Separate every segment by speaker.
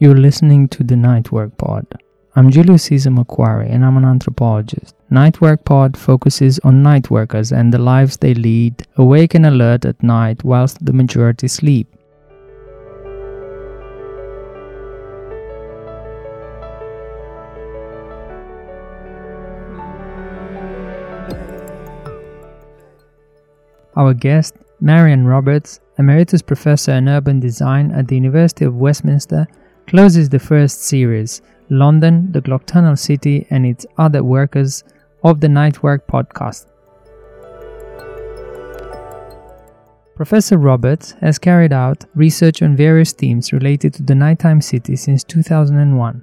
Speaker 1: You're listening to the Nightwork Pod. I'm Julio Cesar Macquarie and I'm an anthropologist. Nightwork Pod focuses on night workers and the lives they lead, awake and alert at night whilst the majority sleep. Our guest, Marion Roberts, Emeritus Professor in Urban Design at the University of Westminster, closes the first series, London, the Nocturnal City and its Other Workers, of the Nightwork podcast. Professor Roberts has carried out research on various themes related to the nighttime city since 2001.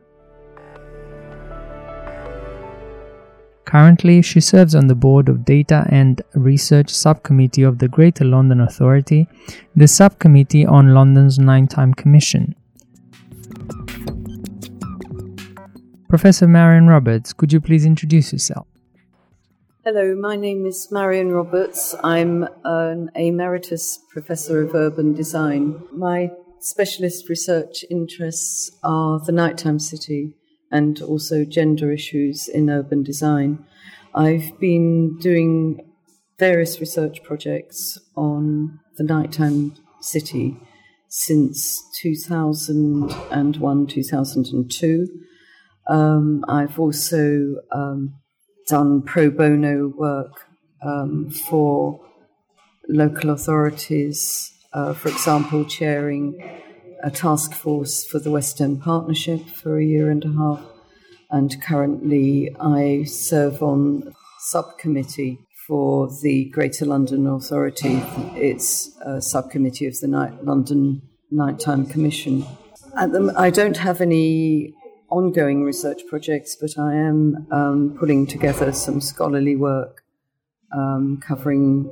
Speaker 1: Currently, she serves on the board of Data and Research Subcommittee of the Greater London Authority, the subcommittee on London's Nighttime Commission. Professor Marion Roberts, could you please introduce yourself?
Speaker 2: Hello, my name is Marion Roberts. I'm an emeritus professor of urban design. My specialist research interests are the nighttime city and also gender issues in urban design. I've been doing various research projects on the nighttime city since 2001, 2002. Um, I've also um, done pro bono work um, for local authorities, uh, for example, chairing a task force for the West End Partnership for a year and a half, and currently I serve on subcommittee for the Greater London Authority. It's a subcommittee of the Night, London Nighttime Commission. The, I don't have any ongoing research projects, but I am um, putting together some scholarly work um, covering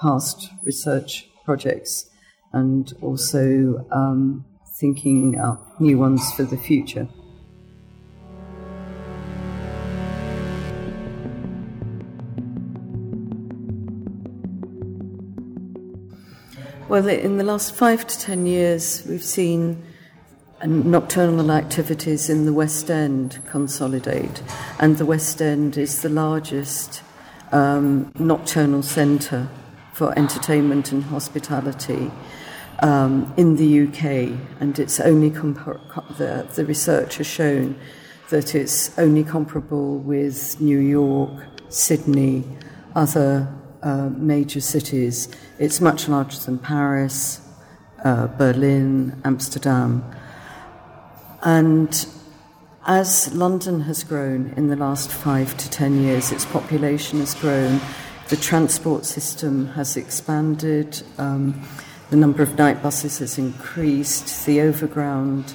Speaker 2: past research projects and also um, thinking up new ones for the future. Well, in the last five to ten years, we've seen nocturnal activities in the West End consolidate, and the West End is the largest um, nocturnal centre for entertainment and hospitality um, in the UK, and it's only the, the research has shown that it's only comparable with New York, Sydney, other uh, major cities. It's much larger than Paris, uh, Berlin, Amsterdam. And as London has grown in the last five to ten years, its population has grown, the transport system has expanded, um, the number of night buses has increased, the overground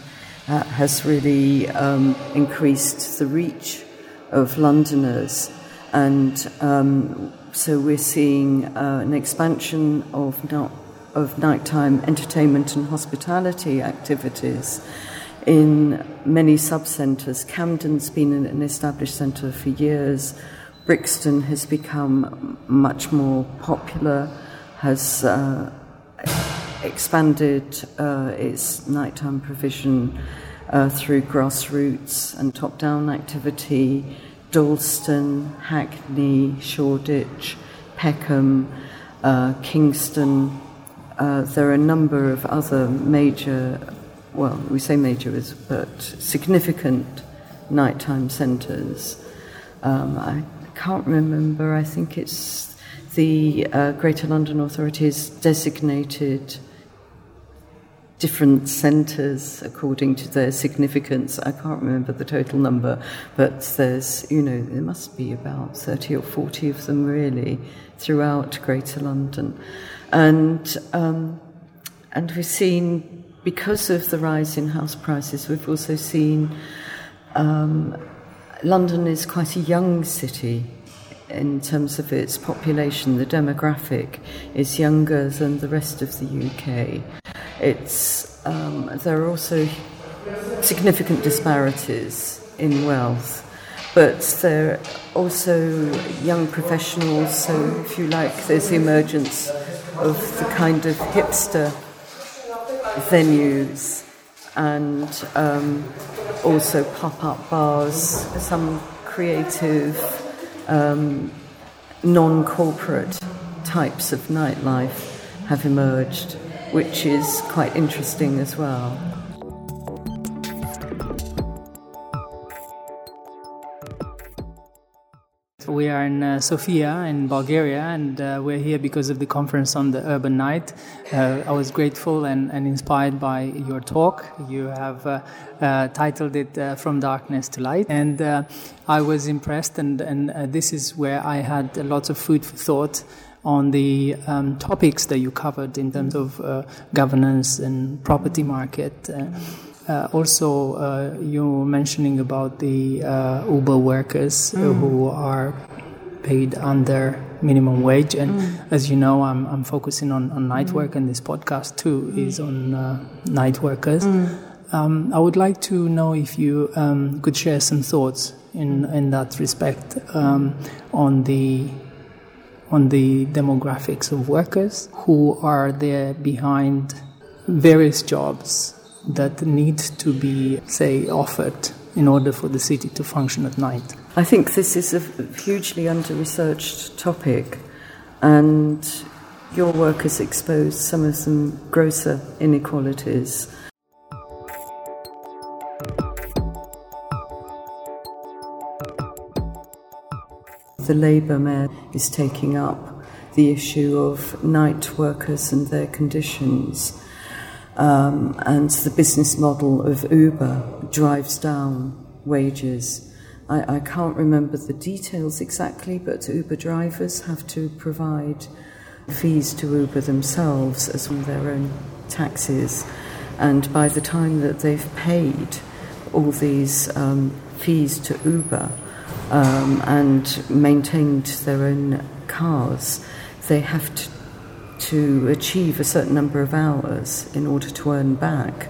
Speaker 2: uh, has really um, increased the reach of Londoners, and um, so we're seeing uh, an expansion of, not, of nighttime entertainment and hospitality activities in many sub-centres. Camden's been an established centre for years. Brixton has become much more popular, has uh, expanded uh, its nighttime provision uh, through grassroots and top down activity. Dalston, Hackney, Shoreditch, Peckham, uh, Kingston. Uh, there are a number of other major, well, we say major, but significant nighttime centres. Um, I can't remember. I think it's the uh, Greater London Authority has designated different centres according to their significance. I can't remember the total number, but there's, you know, there must be about 30 or 40 of them really throughout Greater London. And, um, and we've seen, because of the rise in house prices, we've also seen um, London is quite a young city in terms of its population. The demographic is younger than the rest of the UK. It's, um, there are also significant disparities in wealth, but there are also young professionals, so if you like, there's the emergence of the kind of hipster venues and um, also pop up bars, some creative, um, non corporate types of nightlife have emerged, which is quite interesting as well.
Speaker 1: We are in uh, Sofia in Bulgaria, and uh, we're here because of the conference on the Urban Night. Uh, I was grateful and, and, inspired by your talk. You have uh, uh, titled it uh, From Darkness to Light, and I was impressed, and, and this is where I had lots of food for thought on the um, topics that you covered in terms of governance and property market. Uh, also, uh, you mentioning about the uh, Uber workers mm. who are paid under minimum wage, and mm. as you know, I'm, I'm focusing on, on night mm. work, and this podcast too is on uh, night workers. Mm. Um, I would like to know if you um, could share some thoughts in in that respect um, on the on the demographics of workers who are there behind various jobs that need to be, say, offered in order for the city to function at night?
Speaker 2: I think this is a hugely under researched topic, and your work has exposed some of some grosser inequalities. The Labour mayor is taking up the issue of night workers and their conditions um, and the business model of Uber drives down wages. I, I, can't remember the details exactly, but Uber drivers have to provide fees to Uber themselves as well their own taxes. And by the time that they've paid all these um, fees to Uber um, and maintained their own cars, they have to to achieve a certain number of hours in order to earn back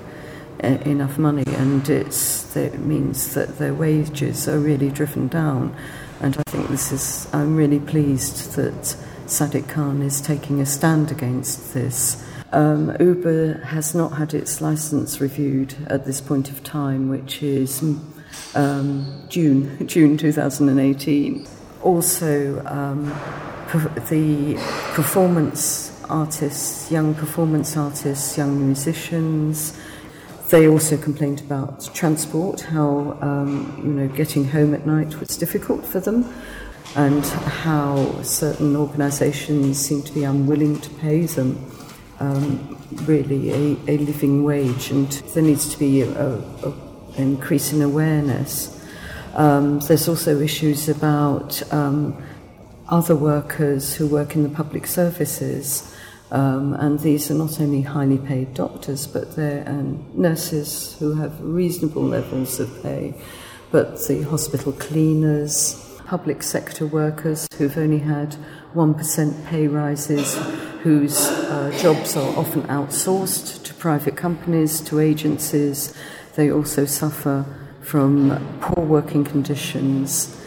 Speaker 2: uh, enough money, and it's, it means that their wages are really driven down. And I think this is, I'm really pleased that Sadiq Khan is taking a stand against this. Um, Uber has not had its license reviewed at this point of time, which is um, June, June 2018. Also, um, the performance artists, young performance artists, young musicians. They also complained about transport, how um, you know getting home at night was difficult for them, and how certain organisations seem to be unwilling to pay them um, really a, a, living wage, and there needs to be an increase in awareness. Um, there's also issues about um, other workers who work in the public services um, and these are not only highly paid doctors, but they're um, nurses who have reasonable levels of pay, but the hospital cleaners, public sector workers who've only had 1% pay rises, whose uh, jobs are often outsourced to private companies, to agencies. They also suffer from poor working conditions,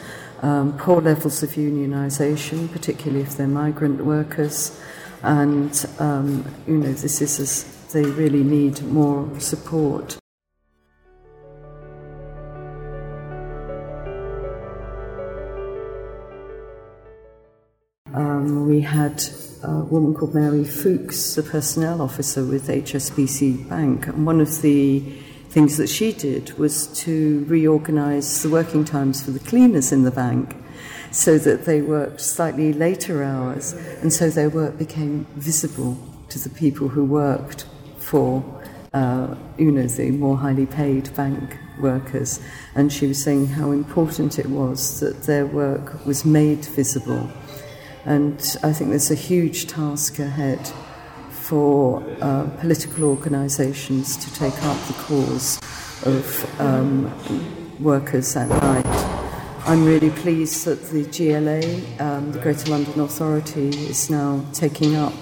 Speaker 2: um, poor levels of unionisation, particularly if they're migrant workers and um, you know this is as they really need more support. Um, we had a woman called Mary Fuchs, a personnel officer with HSBC Bank, and one of the things that she did was to reorganise the working times for the cleaners in the bank so that they worked slightly later hours, and so their work became visible to the people who worked for, uh, you know, the more highly paid bank workers. And she was saying how important it was that their work was made visible. And I think there's a huge task ahead for uh, political organisations to take up the cause of um, workers at night. I'm really pleased that the GLA, um, the Greater London Authority, is now taking up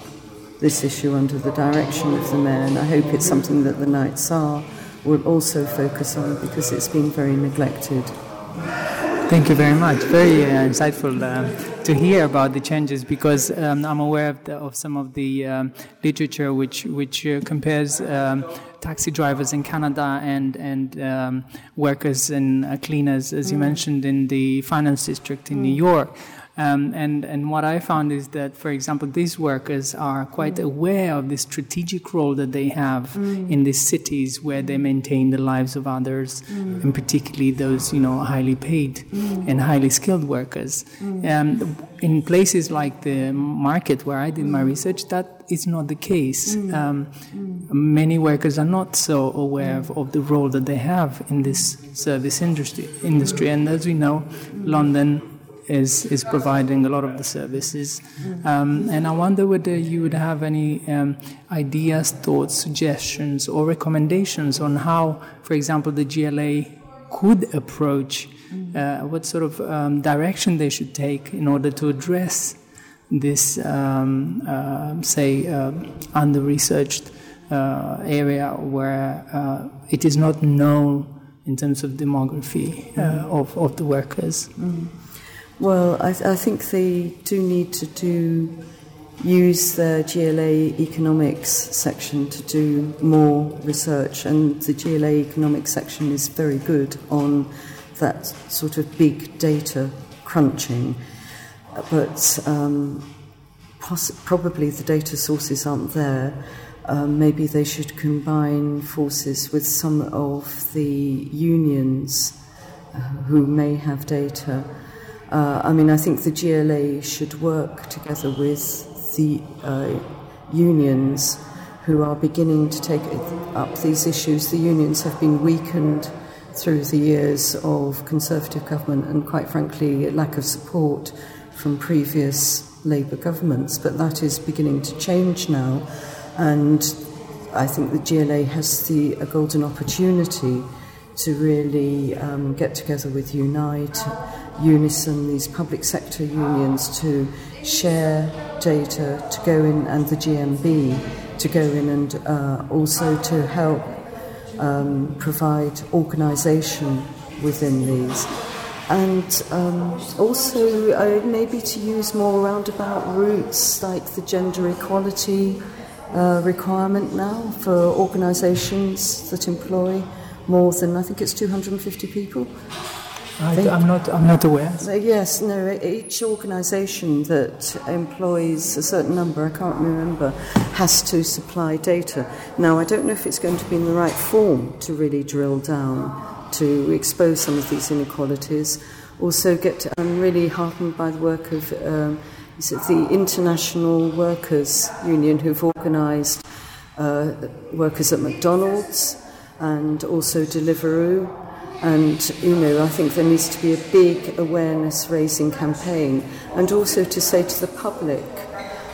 Speaker 2: this issue under the direction of the Mayor, and I hope it's something that the Night Tsar will also focus on because it's been very neglected.
Speaker 1: Thank you very much. Very uh, insightful uh, to hear about the changes because um, I'm aware of, the, of, some of the um, literature which which uh, compares um, taxi drivers in Canada and and um, workers and uh, cleaners, as mm. you mentioned, in the finance district in mm. New York. Um, and, and what I found is that, for example, these workers are quite mm. aware of the strategic role that they have mm. in these cities where they maintain the lives of others, mm. and particularly those, you know, highly paid mm. and highly skilled workers. Mm. Um, in places like the market where I did my mm. research, that is not the case. Um, many workers are not so aware of, of, the role that they have in this service industry. industry. And as we know, London is is providing a lot of the services. Um, and I wonder whether you would have any um, ideas, thoughts, suggestions, or recommendations on how, for example, the GLA could approach uh, what sort of um, direction they should take in order to address this, uh, say, uh, under researched uh, area where uh, it is not known in terms of demography uh, of, of the workers. Mm.
Speaker 2: Well, I, I think they do need to do use the GLA economics section to do more research, and the GLA economics section is very good on that sort of big data crunching. But um, poss- probably the data sources aren't there. Um, maybe they should combine forces with some of the unions uh, who may have data uh, I mean, I think the GLA should work together with the uh, unions who are beginning to take up these issues. The unions have been weakened through the years of Conservative government and, quite frankly, lack of support from previous Labour governments, but that is beginning to change now. And I think the GLA has the, a golden opportunity to really um, get together with Unite Unison, these public sector unions, to share data, to go in, and the GMB to go in and uh, also to help um, provide organisation within these. And um, also, uh, maybe to use more roundabout routes like the gender equality uh, requirement now for organisations that employ more than, I think it's 250 people.
Speaker 1: I, am not. I'm not aware.
Speaker 2: Yes, no. Each organisation that employs a certain number, I can't remember, has to supply data. Now, I don't know if it's going to be in the right form to really drill down to expose some of these inequalities. Also, get. I'm really heartened by the work of um, the International Workers Union, who've organised uh, workers at McDonald's and also Deliveroo and, you know, I think there needs to be a big awareness raising campaign and also to say to the public,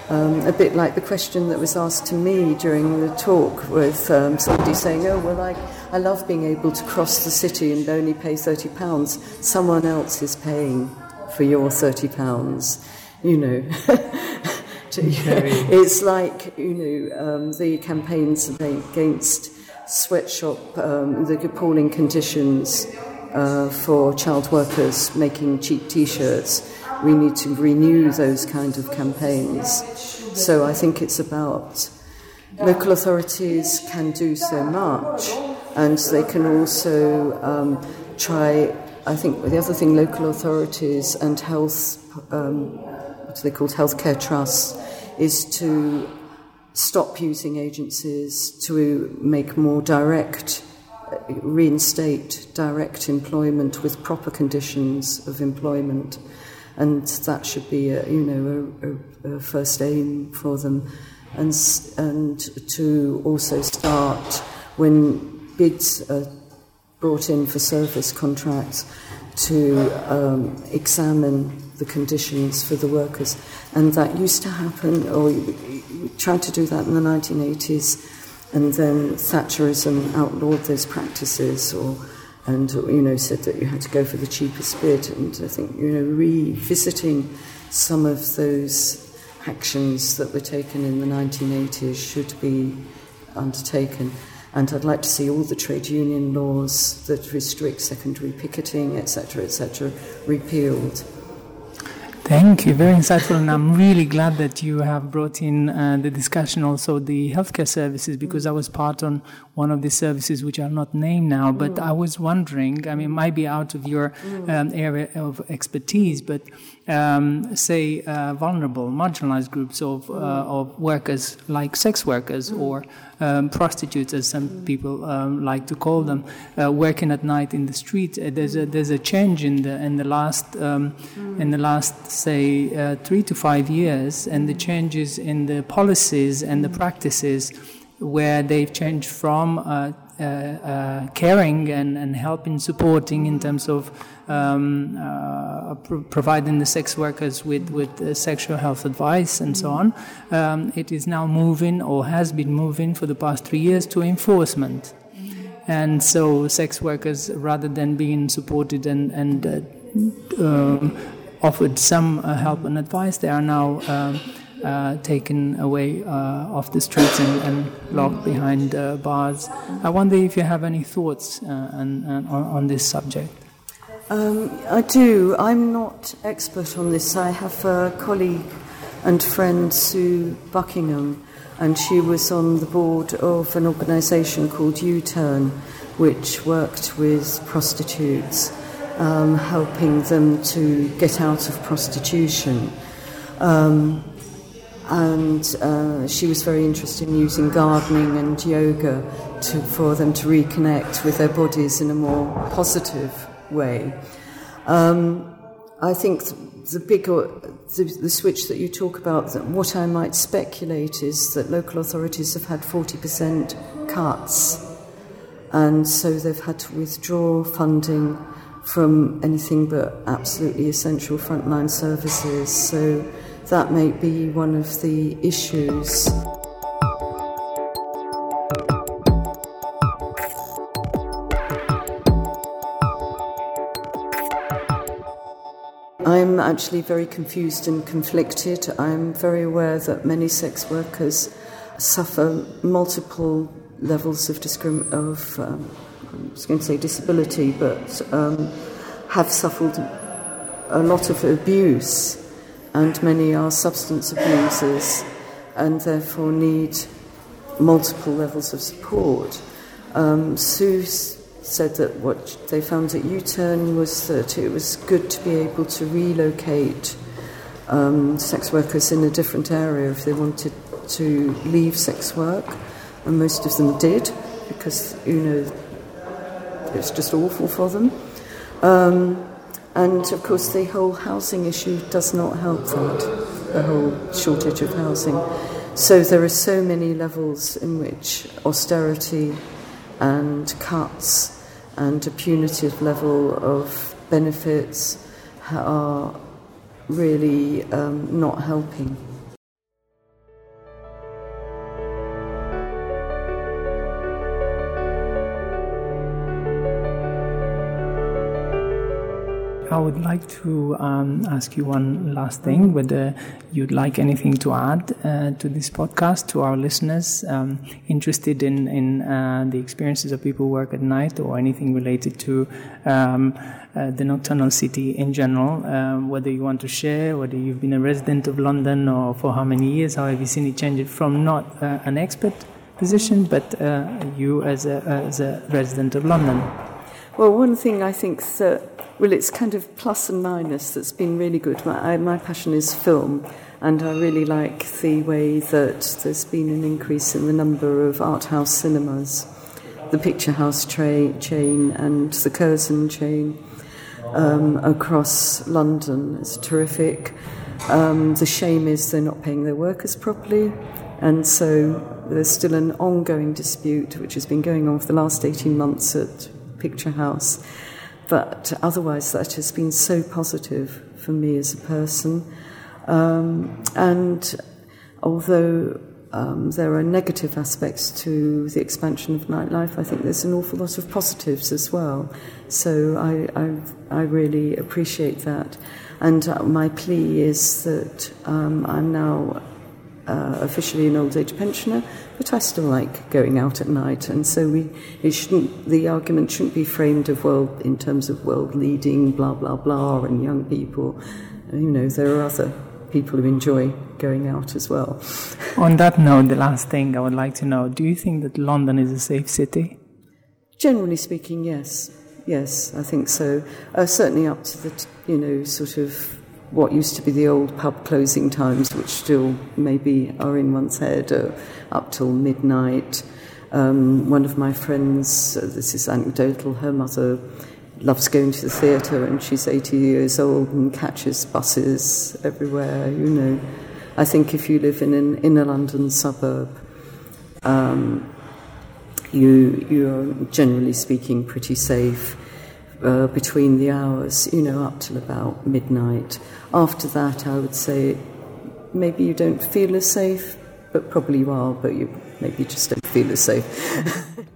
Speaker 2: um, a bit like the question that was asked to me during the talk with um, somebody saying, oh, well, I, I love being able to cross the city and only pay £30. Someone else is paying for your £30, you know. it's like, you know, um, the campaigns against sweatshop, um, the appalling conditions uh, for child workers making cheap T-shirts. We need to renew those kind of campaigns. So I think it's about local authorities can do so much, and they can also um, try. I think the other thing, local authorities and health, um, what are they called, healthcare trusts, is to stop using agencies to make more direct, reinstate direct employment with proper conditions of employment. And that should be, a, you know, a, a first aim for them. And, and to also start when bids are brought in for service contracts to um, examine the conditions for the workers. And that used to happen, or tried to do that in the 1980s, and then Thatcherism outlawed those practices, or and you know said that you had to go for the cheapest bid. And I think you know revisiting some of those actions that were taken in the 1980s should be undertaken. And I'd like to see all the trade union laws that restrict secondary picketing, etc., etc., repealed.
Speaker 1: Thank you, very insightful, and I'm really glad that you have brought in uh, the discussion also the healthcare services because I was part on one of the services which are not named now. But mm. I was wondering, I mean, it might be out of your mm. um, area of expertise, but um, say uh, vulnerable, marginalized groups of, uh, of workers like sex workers or um, prostitutes, as some people um, like to call them, uh, working at night in the street. Uh, there's a there's a change in the in the last um, in the last say uh, three to five years, and the changes in the policies and the practices where they've changed from uh, uh, uh, caring and, and helping, supporting in terms of um, uh, pro- providing the sex workers with, with sexual health advice and so on. Um, it is now moving or has been moving for the past three years to enforcement. And so, sex workers, rather than being supported and, and uh, um, offered some uh, help and advice, they are now um, uh, taken away uh, off the streets and, and locked behind uh, bars. I wonder if you have any thoughts uh, on, on, this subject.
Speaker 2: Um, I do. I'm not expert on this. I have a colleague and friend, Sue Buckingham, and she was on the board of an organisation called U Turn, which worked with prostitutes, um, helping them to get out of prostitution. Um, and uh, she was very interested in using gardening and yoga to, for them to reconnect with their bodies in a more positive way. Um, I think the bigger the, the, switch that you talk about, what I might speculate is that local authorities have had 40% cuts, and so they've had to withdraw funding from anything but absolutely essential frontline services. So that may be one of the issues. I'm actually very confused and conflicted. I'm very aware that many sex workers suffer multiple levels of, discrim- of um, I was going to say disability, but um, have suffered a lot of abuse and many are substance abusers and therefore need multiple levels of support. Um, Sue said that what they found at U Turn was that it was good to be able to relocate um, sex workers in a different area if they wanted to leave sex work, and most of them did because you know it's just awful for them. Um, and of course, the whole housing issue does not help that, the whole shortage of housing. So there are so many levels in which austerity and cuts and a punitive level of benefits are really um, not helping.
Speaker 1: I would like to um, ask you one last thing whether you'd like anything to add uh, to this podcast to our listeners um, interested in, in uh, the experiences of people who work at night or anything related to um, uh, the nocturnal city in general, um, whether you want to share, whether you've been a resident of London or for how many years, how have you seen it change from not uh, an expert position, but uh, you as a, as a resident of London?
Speaker 2: Well, one thing I think that well, it's kind of plus and minus that's been really good. My, I, my passion is film, and I really like the way that there's been an increase in the number of art house cinemas, the Picture House tra- chain and the Curzon chain um, across London. It's terrific. Um, the shame is they're not paying their workers properly, and so there's still an ongoing dispute which has been going on for the last 18 months at Picture House but otherwise, that has been so positive for me as a person. Um, and although um, there are negative aspects to the expansion of nightlife, I think there's an awful lot of positives as well. So I, I, I really appreciate that. And uh, my plea is that um, I'm now uh, officially an old age pensioner, but I still like going out at night. And so we, it shouldn't, the argument shouldn't be framed of, well, in terms of world leading, blah, blah, blah, and young people. You know, there are other people who enjoy going out as well.
Speaker 1: On that note, the last thing I would like to know do you think that London is a safe city?
Speaker 2: Generally speaking, yes. Yes, I think so. Uh, certainly up to the, you know, sort of what used to be the old pub closing times, which still maybe are in one's head, uh, up till midnight. Um, one of my friends, uh, this is anecdotal, her mother loves going to the theatre and she's 80 years old and catches buses everywhere, you know. I think if you live in an inner London suburb, um, you, you're generally speaking pretty safe uh, between the hours, you know, up till about midnight. After that, I would say maybe you don't feel as safe, but probably you are, but you maybe just don't feel as safe.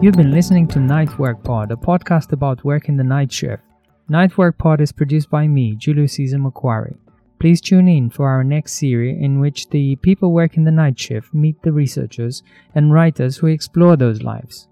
Speaker 1: You've been listening to Night Work Pod, a podcast about working the night shift. Night Work Pod is produced by me, Julius Caesar Macquarie. Please tune in for our next series in which the people working the night shift meet the researchers and writers who explore those lives.